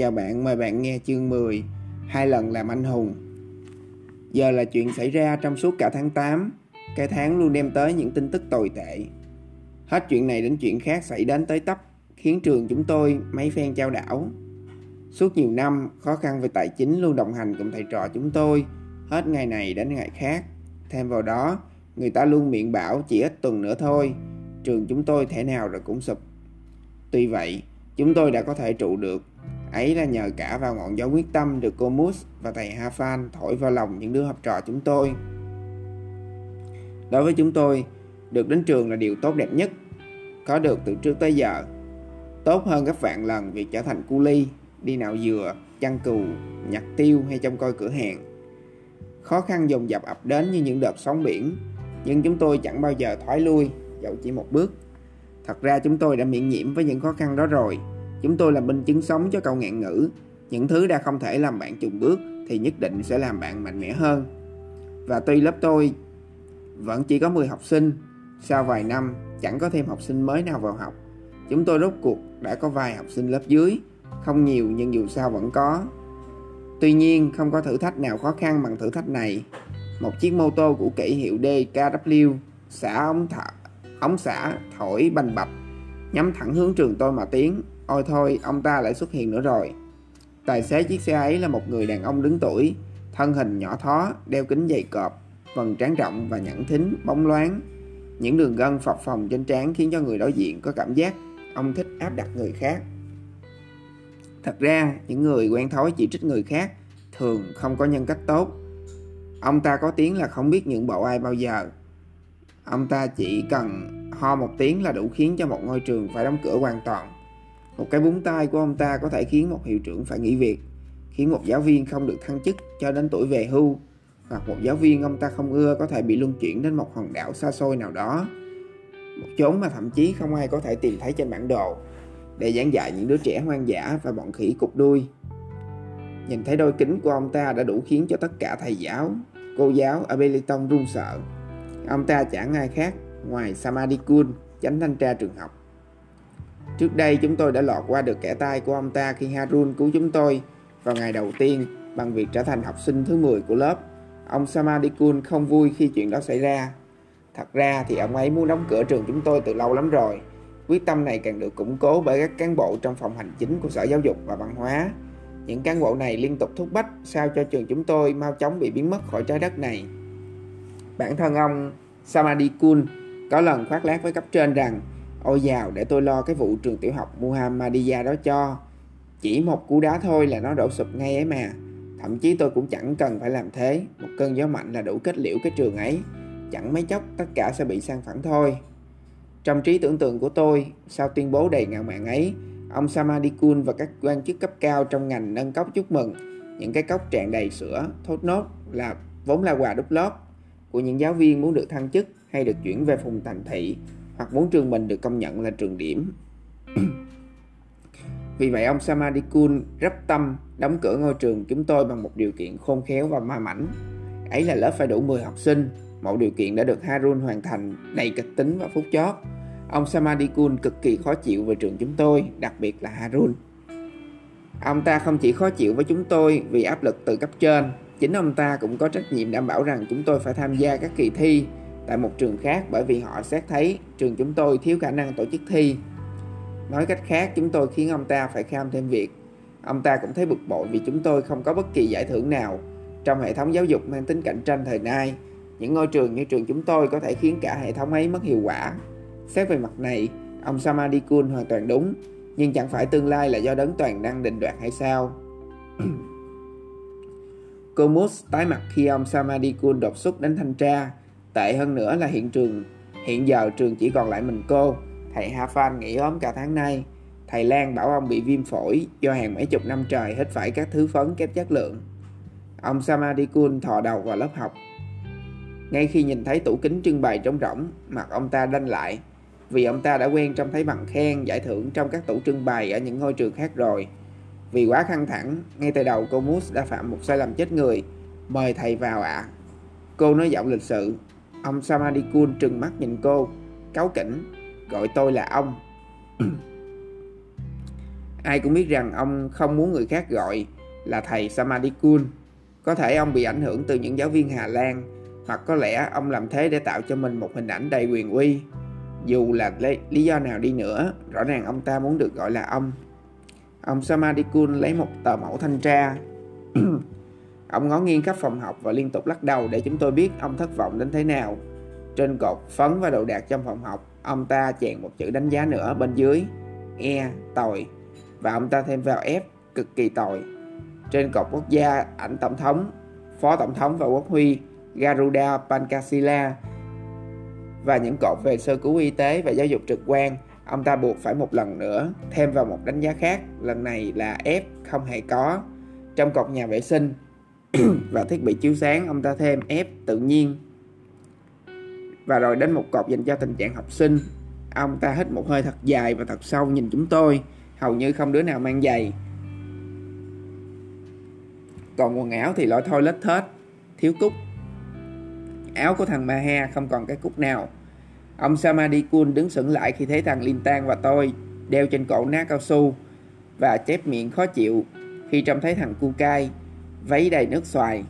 Chào bạn, mời bạn nghe chương 10 Hai lần làm anh hùng. Giờ là chuyện xảy ra trong suốt cả tháng 8 Cái tháng luôn đem tới những tin tức tồi tệ. Hết chuyện này đến chuyện khác xảy đến tới tấp Khiến trường chúng tôi mấy phen trao đảo. Suốt nhiều năm, khó khăn về tài chính luôn đồng hành cùng thầy trò chúng tôi. Hết ngày này đến ngày khác. Thêm vào đó, người ta luôn miệng bảo chỉ ít tuần nữa thôi. Trường chúng tôi thể nào rồi cũng sụp. Tuy vậy, chúng tôi đã có thể trụ được ấy là nhờ cả vào ngọn gió quyết tâm được cô Mus và thầy Ha Phan thổi vào lòng những đứa học trò chúng tôi. Đối với chúng tôi, được đến trường là điều tốt đẹp nhất, có được từ trước tới giờ. Tốt hơn gấp vạn lần việc trở thành cu ly, đi nạo dừa, chăn cừu, nhặt tiêu hay trông coi cửa hàng. Khó khăn dồn dập ập đến như những đợt sóng biển, nhưng chúng tôi chẳng bao giờ thoái lui, dẫu chỉ một bước. Thật ra chúng tôi đã miễn nhiễm với những khó khăn đó rồi, Chúng tôi là minh chứng sống cho câu ngạn ngữ. Những thứ đã không thể làm bạn chùn bước thì nhất định sẽ làm bạn mạnh mẽ hơn. Và tuy lớp tôi vẫn chỉ có 10 học sinh, sau vài năm chẳng có thêm học sinh mới nào vào học. Chúng tôi rốt cuộc đã có vài học sinh lớp dưới, không nhiều nhưng dù sao vẫn có. Tuy nhiên không có thử thách nào khó khăn bằng thử thách này. Một chiếc mô tô cũ kỹ hiệu DKW xả ống thở, ống xả thổi bành bạch nhắm thẳng hướng trường tôi mà tiến Ôi thôi, ông ta lại xuất hiện nữa rồi. Tài xế chiếc xe ấy là một người đàn ông đứng tuổi, thân hình nhỏ thó, đeo kính dày cọp, vầng trán rộng và nhẵn thính, bóng loáng. Những đường gân phập phồng trên trán khiến cho người đối diện có cảm giác ông thích áp đặt người khác. Thật ra, những người quen thói chỉ trích người khác thường không có nhân cách tốt. Ông ta có tiếng là không biết những bộ ai bao giờ. Ông ta chỉ cần ho một tiếng là đủ khiến cho một ngôi trường phải đóng cửa hoàn toàn. Một cái búng tay của ông ta có thể khiến một hiệu trưởng phải nghỉ việc, khiến một giáo viên không được thăng chức cho đến tuổi về hưu, hoặc một giáo viên ông ta không ưa có thể bị luân chuyển đến một hòn đảo xa xôi nào đó. Một chốn mà thậm chí không ai có thể tìm thấy trên bản đồ, để giảng dạy những đứa trẻ hoang dã và bọn khỉ cục đuôi. Nhìn thấy đôi kính của ông ta đã đủ khiến cho tất cả thầy giáo, cô giáo ở Beliton run sợ. Ông ta chẳng ai khác ngoài Samadikun, chánh thanh tra trường học. Trước đây chúng tôi đã lọt qua được kẻ tay của ông ta khi Harun cứu chúng tôi vào ngày đầu tiên, bằng việc trở thành học sinh thứ 10 của lớp. Ông Samadikun không vui khi chuyện đó xảy ra. Thật ra thì ông ấy muốn đóng cửa trường chúng tôi từ lâu lắm rồi. Quyết tâm này càng được củng cố bởi các cán bộ trong phòng hành chính của Sở Giáo dục và Văn hóa. Những cán bộ này liên tục thúc bách sao cho trường chúng tôi mau chóng bị biến mất khỏi trái đất này. Bản thân ông Samadikun có lần khoác lác với cấp trên rằng Ôi dào, để tôi lo cái vụ trường tiểu học Muhammadiyah đó cho. Chỉ một cú đá thôi là nó đổ sụp ngay ấy mà. Thậm chí tôi cũng chẳng cần phải làm thế. Một cơn gió mạnh là đủ kết liễu cái trường ấy. Chẳng mấy chốc, tất cả sẽ bị sang phẳng thôi. Trong trí tưởng tượng của tôi, Sau tuyên bố đầy ngạo mạn ấy, Ông Samadikun và các quan chức cấp cao trong ngành nâng cốc chúc mừng. Những cái cốc tràn đầy sữa, Thốt nốt là vốn là quà đúc lót Của những giáo viên muốn được thăng chức Hay được chuyển về vùng thành thị hoặc muốn trường mình được công nhận là trường điểm. Vì vậy ông Samadikun rất tâm đóng cửa ngôi trường chúng tôi bằng một điều kiện khôn khéo và ma mảnh. Ấy là lớp phải đủ 10 học sinh, một điều kiện đã được Harun hoàn thành đầy kịch tính và phút chót. Ông Samadikun cực kỳ khó chịu về trường chúng tôi, đặc biệt là Harun. Ông ta không chỉ khó chịu với chúng tôi vì áp lực từ cấp trên, chính ông ta cũng có trách nhiệm đảm bảo rằng chúng tôi phải tham gia các kỳ thi tại một trường khác bởi vì họ xét thấy trường chúng tôi thiếu khả năng tổ chức thi. Nói cách khác, chúng tôi khiến ông ta phải kham thêm việc. Ông ta cũng thấy bực bội vì chúng tôi không có bất kỳ giải thưởng nào. Trong hệ thống giáo dục mang tính cạnh tranh thời nay, những ngôi trường như trường chúng tôi có thể khiến cả hệ thống ấy mất hiệu quả. Xét về mặt này, ông Samadikun hoàn toàn đúng, nhưng chẳng phải tương lai là do đấng toàn năng định đoạt hay sao? Cô Mus tái mặt khi ông Samadikun đột xuất đến thanh tra Tệ hơn nữa là hiện trường hiện giờ trường chỉ còn lại mình cô. Thầy Ha Phan nghỉ ốm cả tháng nay. Thầy Lan bảo ông bị viêm phổi do hàng mấy chục năm trời hít phải các thứ phấn kém chất lượng. Ông Samadikun thò đầu vào lớp học. Ngay khi nhìn thấy tủ kính trưng bày trống rỗng, mặt ông ta đanh lại. Vì ông ta đã quen trông thấy bằng khen, giải thưởng trong các tủ trưng bày ở những ngôi trường khác rồi. Vì quá căng thẳng, ngay từ đầu cô Mus đã phạm một sai lầm chết người. Mời thầy vào ạ. À. Cô nói giọng lịch sự, Ông Samadikun trừng mắt nhìn cô, cáu kỉnh, gọi tôi là ông. Ai cũng biết rằng ông không muốn người khác gọi là thầy Samadikun. Có thể ông bị ảnh hưởng từ những giáo viên Hà Lan hoặc có lẽ ông làm thế để tạo cho mình một hình ảnh đầy quyền uy. Dù là lý do nào đi nữa, rõ ràng ông ta muốn được gọi là ông. Ông Samadikun lấy một tờ mẫu thanh tra ông ngó nghiêng khắp phòng học và liên tục lắc đầu để chúng tôi biết ông thất vọng đến thế nào. Trên cột phấn và đồ đạc trong phòng học, ông ta chèn một chữ đánh giá nữa bên dưới. E, tồi. Và ông ta thêm vào F, cực kỳ tồi. Trên cột quốc gia, ảnh tổng thống, phó tổng thống và quốc huy Garuda pancasila và những cột về sơ cứu y tế và giáo dục trực quan, ông ta buộc phải một lần nữa thêm vào một đánh giá khác, lần này là F không hề có. Trong cột nhà vệ sinh và thiết bị chiếu sáng, ông ta thêm F tự nhiên. Và rồi đến một cột dành cho tình trạng học sinh. Ông ta hít một hơi thật dài và thật sâu nhìn chúng tôi, hầu như không đứa nào mang giày. Còn quần áo thì loại thôi lết thết, thiếu cúc Áo của thằng Maha không còn cái cúc nào. Ông Samadikun đứng sững lại khi thấy thằng Lintan và tôi đeo trên cổ ná cao su và chép miệng khó chịu khi trông thấy thằng Kukai váy đầy nước xoài.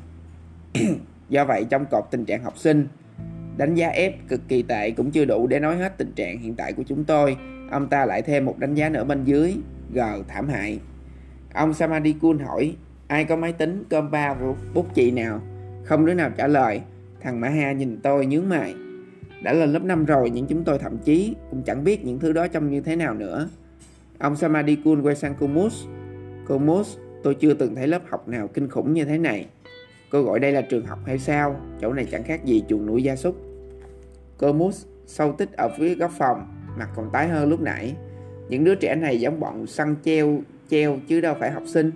Do vậy trong cột tình trạng học sinh, đánh giá F cực kỳ tệ cũng chưa đủ để nói hết tình trạng hiện tại của chúng tôi. Ông ta lại thêm một đánh giá nữa bên dưới, G thảm hại. Ông Samadikun hỏi, ai có máy tính, cơm ba bút chì nào? Không đứa nào trả lời. Thằng Mã Ha nhìn tôi nhướng mày. Đã lên lớp 5 rồi nhưng chúng tôi thậm chí cũng chẳng biết những thứ đó trông như thế nào nữa. Ông Samadikun quay sang Kumus Kumus Tôi chưa từng thấy lớp học nào kinh khủng như thế này. Cô gọi đây là trường học hay sao? Chỗ này chẳng khác gì chuồng nuôi gia súc. Cô mút sâu tích ở phía góc phòng, mặt còn tái hơn lúc nãy. Những đứa trẻ này giống bọn săn treo, treo chứ đâu phải học sinh.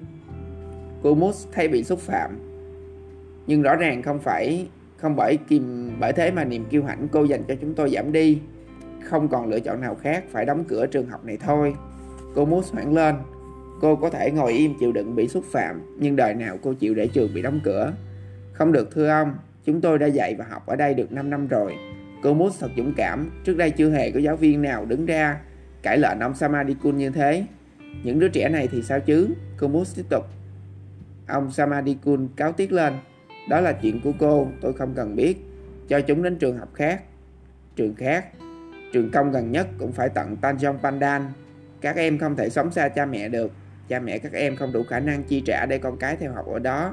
Cô mút thay bị xúc phạm. Nhưng rõ ràng không phải không bởi kìm bởi thế mà niềm kiêu hãnh cô dành cho chúng tôi giảm đi. Không còn lựa chọn nào khác phải đóng cửa trường học này thôi. Cô muốn hoảng lên. Cô có thể ngồi im chịu đựng bị xúc phạm, nhưng đời nào cô chịu để trường bị đóng cửa. Không được thưa ông, chúng tôi đã dạy và học ở đây được 5 năm rồi. Cô Mút thật dũng cảm, trước đây chưa hề có giáo viên nào đứng ra cãi lệnh ông Samadikun như thế. Những đứa trẻ này thì sao chứ? Cô Mút tiếp tục. Ông Samadikun cáo tiết lên. Đó là chuyện của cô, tôi không cần biết. Cho chúng đến trường học khác. Trường khác. Trường công gần nhất cũng phải tận Tanjong Pandan. Các em không thể sống xa cha mẹ được. Cha mẹ các em không đủ khả năng chi trả để con cái theo học ở đó.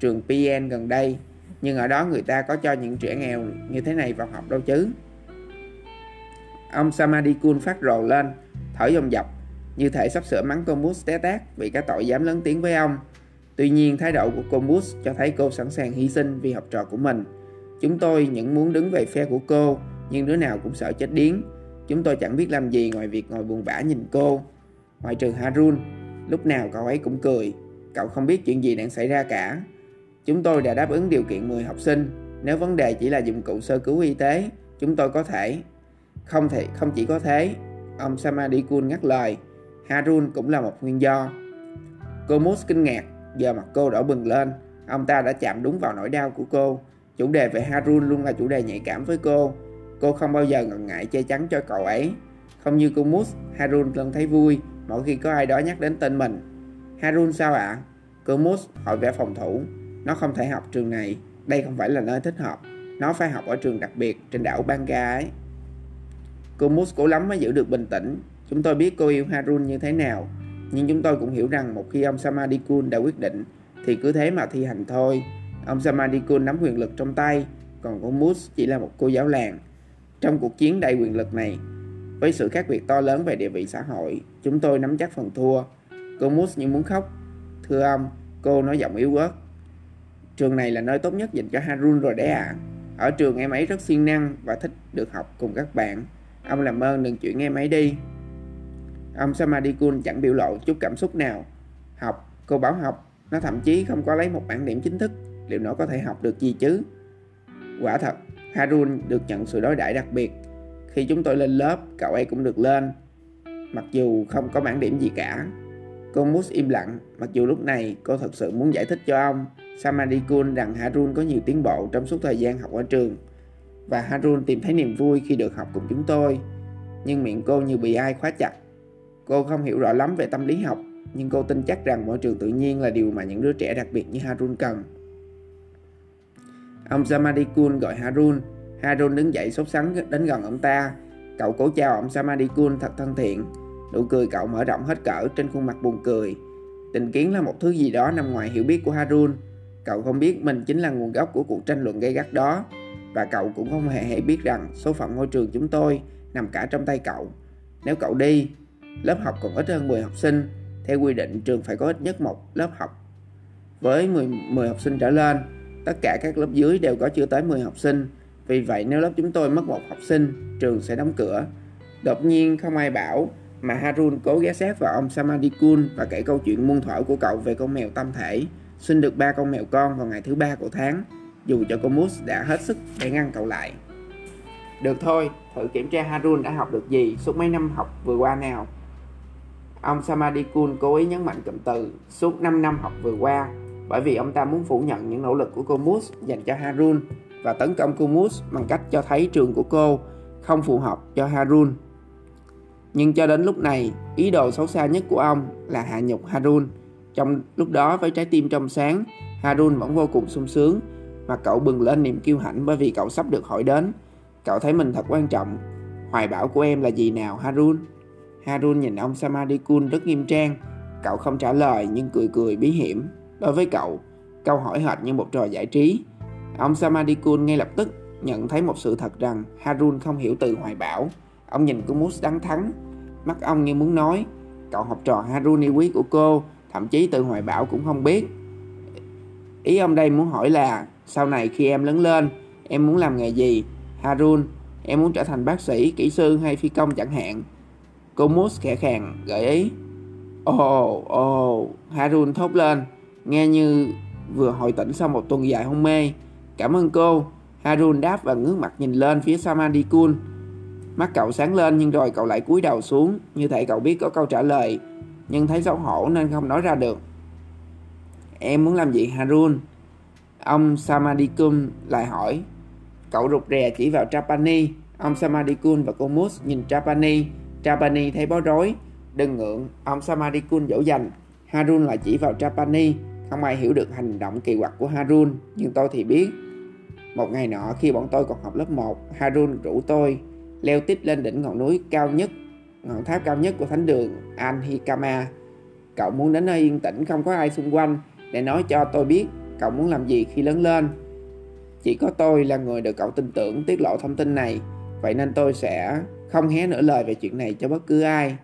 Trường PN gần đây. Nhưng ở đó người ta có cho những trẻ nghèo như thế này vào học đâu chứ. Ông Samadikun phát rồ lên, thở dòng dập, như thể sắp sửa mắng cô Mus té tát vì cái tội dám lớn tiếng với ông. Tuy nhiên, thái độ của cô Moose cho thấy cô sẵn sàng hy sinh vì học trò của mình. Chúng tôi những muốn đứng về phe của cô, nhưng đứa nào cũng sợ chết điếng. Chúng tôi chẳng biết làm gì ngoài việc ngồi buồn bã nhìn cô. Ngoại trừ Harun, lúc nào cậu ấy cũng cười. Cậu không biết chuyện gì đang xảy ra cả. Chúng tôi đã đáp ứng điều kiện 10 học sinh. Nếu vấn đề chỉ là dụng cụ sơ cứu y tế, chúng tôi có thể. Không thể không chỉ có thế, ông Samadikun ngắt lời. Harun cũng là một nguyên do. Cô Moose kinh ngạc Giờ mặt cô đỏ bừng lên Ông ta đã chạm đúng vào nỗi đau của cô Chủ đề về Harun luôn là chủ đề nhạy cảm với cô Cô không bao giờ ngần ngại che chắn cho cậu ấy Không như cô Mus, Harun luôn thấy vui mỗi khi có ai đó nhắc đến tên mình Harun sao ạ? À? Cô hỏi vẻ phòng thủ Nó không thể học trường này Đây không phải là nơi thích hợp Nó phải học ở trường đặc biệt trên đảo Banga ấy Cô cố lắm mới giữ được bình tĩnh Chúng tôi biết cô yêu Harun như thế nào nhưng chúng tôi cũng hiểu rằng một khi ông Samadikun đã quyết định thì cứ thế mà thi hành thôi. Ông Samadikun nắm quyền lực trong tay, còn cô Mus chỉ là một cô giáo làng. Trong cuộc chiến đầy quyền lực này, với sự khác biệt to lớn về địa vị xã hội, chúng tôi nắm chắc phần thua. Cô Mus như muốn khóc. Thưa ông, cô nói giọng yếu ớt. Trường này là nơi tốt nhất dành cho Harun rồi đấy ạ. À. Ở trường em ấy rất siêng năng và thích được học cùng các bạn. Ông làm ơn đừng chuyển em ấy đi. Ông Samadikun chẳng biểu lộ chút cảm xúc nào. Học, cô bảo học, nó thậm chí không có lấy một bản điểm chính thức. Liệu nó có thể học được gì chứ? Quả thật, Harun được nhận sự đối đãi đặc biệt. Khi chúng tôi lên lớp, cậu ấy cũng được lên. Mặc dù không có bản điểm gì cả. Cô Mus im lặng, mặc dù lúc này cô thật sự muốn giải thích cho ông Samadikun rằng Harun có nhiều tiến bộ trong suốt thời gian học ở trường. Và Harun tìm thấy niềm vui khi được học cùng chúng tôi. Nhưng miệng cô như bị ai khóa chặt Cô không hiểu rõ lắm về tâm lý học, nhưng cô tin chắc rằng môi trường tự nhiên là điều mà những đứa trẻ đặc biệt như Harun cần. Ông Samadikun gọi Harun. Harun đứng dậy sốt sắng đến gần ông ta. Cậu cố chào ông Samadikun thật thân thiện. Nụ cười cậu mở rộng hết cỡ trên khuôn mặt buồn cười. Tình kiến là một thứ gì đó nằm ngoài hiểu biết của Harun. Cậu không biết mình chính là nguồn gốc của cuộc tranh luận gay gắt đó. Và cậu cũng không hề hay biết rằng số phận ngôi trường chúng tôi nằm cả trong tay cậu. Nếu cậu đi, lớp học còn ít hơn 10 học sinh. Theo quy định trường phải có ít nhất một lớp học với 10, 10 học sinh trở lên. Tất cả các lớp dưới đều có chưa tới 10 học sinh. Vì vậy nếu lớp chúng tôi mất một học sinh, trường sẽ đóng cửa. Đột nhiên không ai bảo mà Harun cố ghé sát vào ông Samadikun và kể câu chuyện muôn thuở của cậu về con mèo tâm thể, sinh được ba con mèo con vào ngày thứ ba của tháng, dù cho cô Moose đã hết sức để ngăn cậu lại. Được thôi, thử kiểm tra Harun đã học được gì suốt mấy năm học vừa qua nào. Ông Samadikun cố ý nhấn mạnh cụm từ suốt 5 năm học vừa qua bởi vì ông ta muốn phủ nhận những nỗ lực của cô Moose dành cho Harun và tấn công cô Mus bằng cách cho thấy trường của cô không phù hợp cho Harun. Nhưng cho đến lúc này, ý đồ xấu xa nhất của ông là hạ nhục Harun. Trong lúc đó với trái tim trong sáng, Harun vẫn vô cùng sung sướng và cậu bừng lên niềm kiêu hãnh bởi vì cậu sắp được hỏi đến. Cậu thấy mình thật quan trọng. Hoài bão của em là gì nào Harun? Harun nhìn ông Samadikun rất nghiêm trang. Cậu không trả lời nhưng cười cười bí hiểm. Đối với cậu, câu hỏi hệt như một trò giải trí. Ông Samadikun ngay lập tức nhận thấy một sự thật rằng Harun không hiểu từ hoài bão. Ông nhìn cô Mus đắng thắng. Mắt ông như muốn nói, cậu học trò Harun yêu quý của cô, thậm chí từ hoài bão cũng không biết. Ý ông đây muốn hỏi là, sau này khi em lớn lên, em muốn làm nghề gì? Harun, em muốn trở thành bác sĩ, kỹ sư hay phi công chẳng hạn. Cô Mus khẽ khàng gợi ý. Ồ, ồ, Harun thốt lên, nghe như vừa hồi tỉnh sau một tuần dài hôn mê. Cảm ơn cô. Harun đáp và ngước mặt nhìn lên phía Samadikun. Mắt cậu sáng lên nhưng rồi cậu lại cúi đầu xuống, như thể cậu biết có câu trả lời, nhưng thấy xấu hổ nên không nói ra được. Em muốn làm gì Harun? Ông Samadikun lại hỏi. Cậu rụt rè chỉ vào Trapani. Ông Samadikun và cô Mus nhìn Trapani. Trapani thấy bối rối. Đừng ngượng, ông Samadikun dỗ dành. Harun lại chỉ vào Trapani. Không ai hiểu được hành động kỳ quặc của Harun, nhưng tôi thì biết. Một ngày nọ khi bọn tôi còn học lớp 1, Harun rủ tôi leo tiếp lên đỉnh ngọn núi cao nhất, ngọn tháp cao nhất của thánh đường Anhikama. Cậu muốn đến nơi yên tĩnh không có ai xung quanh để nói cho tôi biết cậu muốn làm gì khi lớn lên. Chỉ có tôi là người được cậu tin tưởng tiết lộ thông tin này, vậy nên tôi sẽ không hé nửa lời về chuyện này cho bất cứ ai.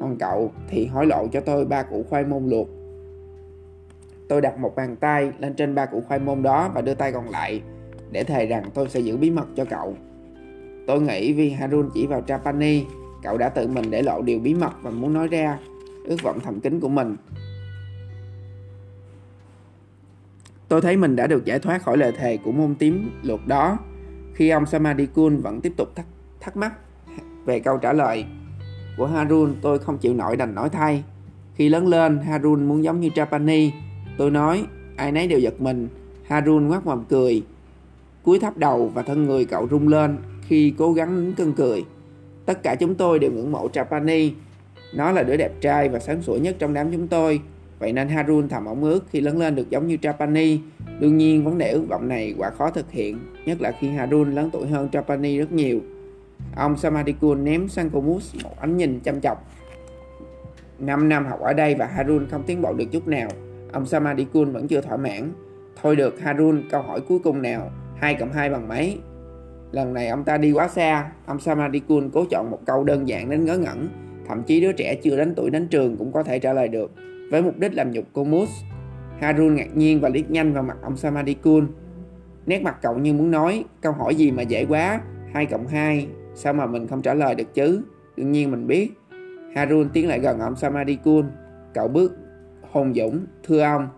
Còn cậu thì hối lộ cho tôi ba củ khoai môn luộc Tôi đặt một bàn tay lên trên ba củ khoai môn đó và đưa tay còn lại để thề rằng tôi sẽ giữ bí mật cho cậu. Tôi nghĩ vì Harun chỉ vào Trapani, cậu đã tự mình để lộ điều bí mật và muốn nói ra ước vọng thầm kín của mình. Tôi thấy mình đã được giải thoát khỏi lời thề của môn tím luật đó khi ông Samadikun vẫn tiếp tục thắc, thắc mắc về câu trả lời của Harun tôi không chịu nổi đành nói thay. Khi lớn lên, Harun muốn giống như Trapani, Tôi nói, ai nấy đều giật mình. Harun ngoác mồm cười. Cúi thấp đầu và thân người cậu rung lên khi cố gắng nín cơn cười. Tất cả chúng tôi đều ngưỡng mộ Trapani. Nó là đứa đẹp trai và sáng sủa nhất trong đám chúng tôi. Vậy nên Harun thầm ống ước khi lớn lên được giống như Trapani. Đương nhiên vấn đề ước vọng này quả khó thực hiện, nhất là khi Harun lớn tuổi hơn Trapani rất nhiều. Ông Samadikun ném sang Komus một ánh nhìn chăm chọc. 5 năm học ở đây và Harun không tiến bộ được chút nào. Ông Samadikun vẫn chưa thỏa mãn. Thôi được Harun, câu hỏi cuối cùng nào, 2 cộng 2 bằng mấy? Lần này ông ta đi quá xa, ông Samadikun cố chọn một câu đơn giản đến ngớ ngẩn. Thậm chí đứa trẻ chưa đến tuổi đến trường cũng có thể trả lời được, với mục đích làm nhục cô Mus. Harun ngạc nhiên và liếc nhanh vào mặt ông Samadikun. Nét mặt cậu như muốn nói, câu hỏi gì mà dễ quá, 2 cộng 2, sao mà mình không trả lời được chứ? Đương nhiên mình biết. Harun tiến lại gần ông Samadikun. Cậu bước Hồn Dũng, thưa ông.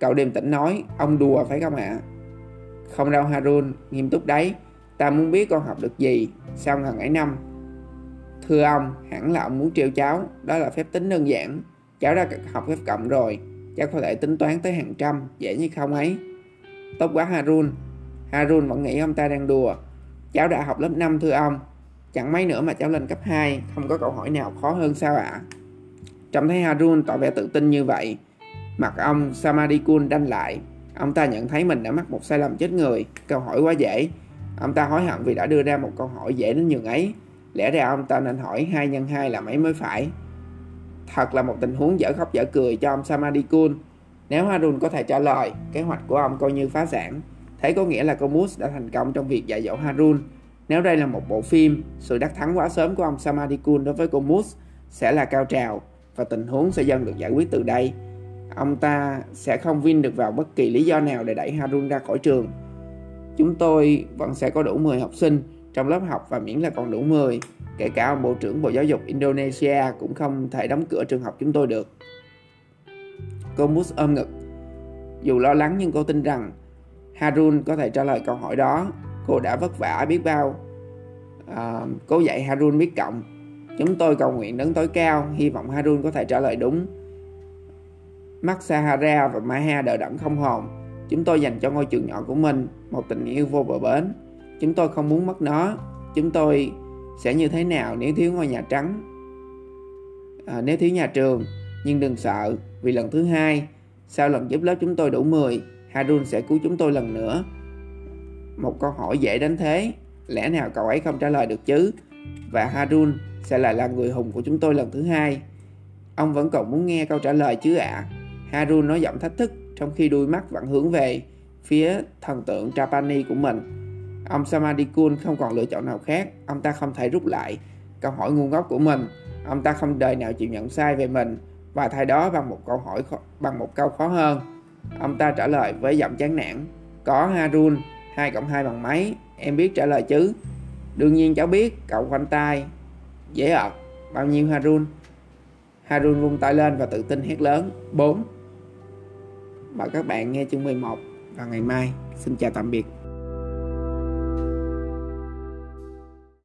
Cậu điềm tĩnh nói, ông đùa phải không ạ? Không đâu Harun, nghiêm túc đấy. Ta muốn biết con học được gì sau ngần ấy năm. Thưa ông, hẳn là ông muốn trêu cháu, đó là phép tính đơn giản. Cháu đã học phép cộng rồi, cháu có thể tính toán tới hàng trăm, dễ như không ấy. Tốt quá Harun. Harun vẫn nghĩ ông ta đang đùa. Cháu đã học lớp 5 thưa ông. Chẳng mấy nữa mà cháu lên cấp 2, không có câu hỏi nào khó hơn sao ạ? À? Trông thấy Harun tỏ vẻ tự tin như vậy. Mặt ông Samadikun đanh lại. Ông ta nhận thấy mình đã mắc một sai lầm chết người. Câu hỏi quá dễ. Ông ta hối hận vì đã đưa ra một câu hỏi dễ đến nhường ấy. Lẽ ra ông ta nên hỏi 2 nhân 2 là mấy mới phải. Thật là một tình huống dở khóc dở cười cho ông Samadikun. Nếu Harun có thể trả lời, kế hoạch của ông coi như phá sản. Thế có nghĩa là Comus đã thành công trong việc dạy dỗ Harun. Nếu đây là một bộ phim, sự đắc thắng quá sớm của ông Samadikun đối với Comus sẽ là cao trào và tình huống sẽ dần được giải quyết từ đây. Ông ta sẽ không vin được vào bất kỳ lý do nào để đẩy Harun ra khỏi trường. Chúng tôi vẫn sẽ có đủ 10 học sinh trong lớp học và miễn là còn đủ 10. Kể cả ông Bộ trưởng Bộ Giáo dục Indonesia cũng không thể đóng cửa trường học chúng tôi được. Cô Mus ôm ngực. Dù lo lắng nhưng cô tin rằng Harun có thể trả lời câu hỏi đó. Cô đã vất vả biết bao. À, cô dạy Harun biết cộng. Chúng tôi cầu nguyện đấng tối cao, hy vọng Harun có thể trả lời đúng. Mắt Sahara và Maha đợi đẫn không hồn. Chúng tôi dành cho ngôi trường nhỏ của mình một tình yêu vô bờ bến. Chúng tôi không muốn mất nó. Chúng tôi sẽ như thế nào nếu thiếu ngôi nhà trắng? À, nếu thiếu nhà trường, nhưng đừng sợ, vì lần thứ hai, sau lần giúp lớp chúng tôi đủ 10, Harun sẽ cứu chúng tôi lần nữa. Một câu hỏi dễ đến thế, lẽ nào cậu ấy không trả lời được chứ? Và Harun sẽ lại là người hùng của chúng tôi lần thứ hai. Ông vẫn còn muốn nghe câu trả lời chứ ạ? À? Harun nói giọng thách thức trong khi đuôi mắt vẫn hướng về phía thần tượng Trapani của mình. Ông Samadikun không còn lựa chọn nào khác, ông ta không thể rút lại câu hỏi ngu ngốc của mình. Ông ta không đời nào chịu nhận sai về mình và thay đó bằng một câu hỏi khó, bằng một câu khó hơn. Ông ta trả lời với giọng chán nản. Có Harun, 2 cộng 2 bằng mấy? Em biết trả lời chứ? Đương nhiên cháu biết, cậu khoanh tay. Dễ ợt, bao nhiêu Harun? Harun vung tay lên và tự tin hét lớn. 4. Mời các bạn nghe chương 11 vào ngày mai. Xin chào tạm biệt.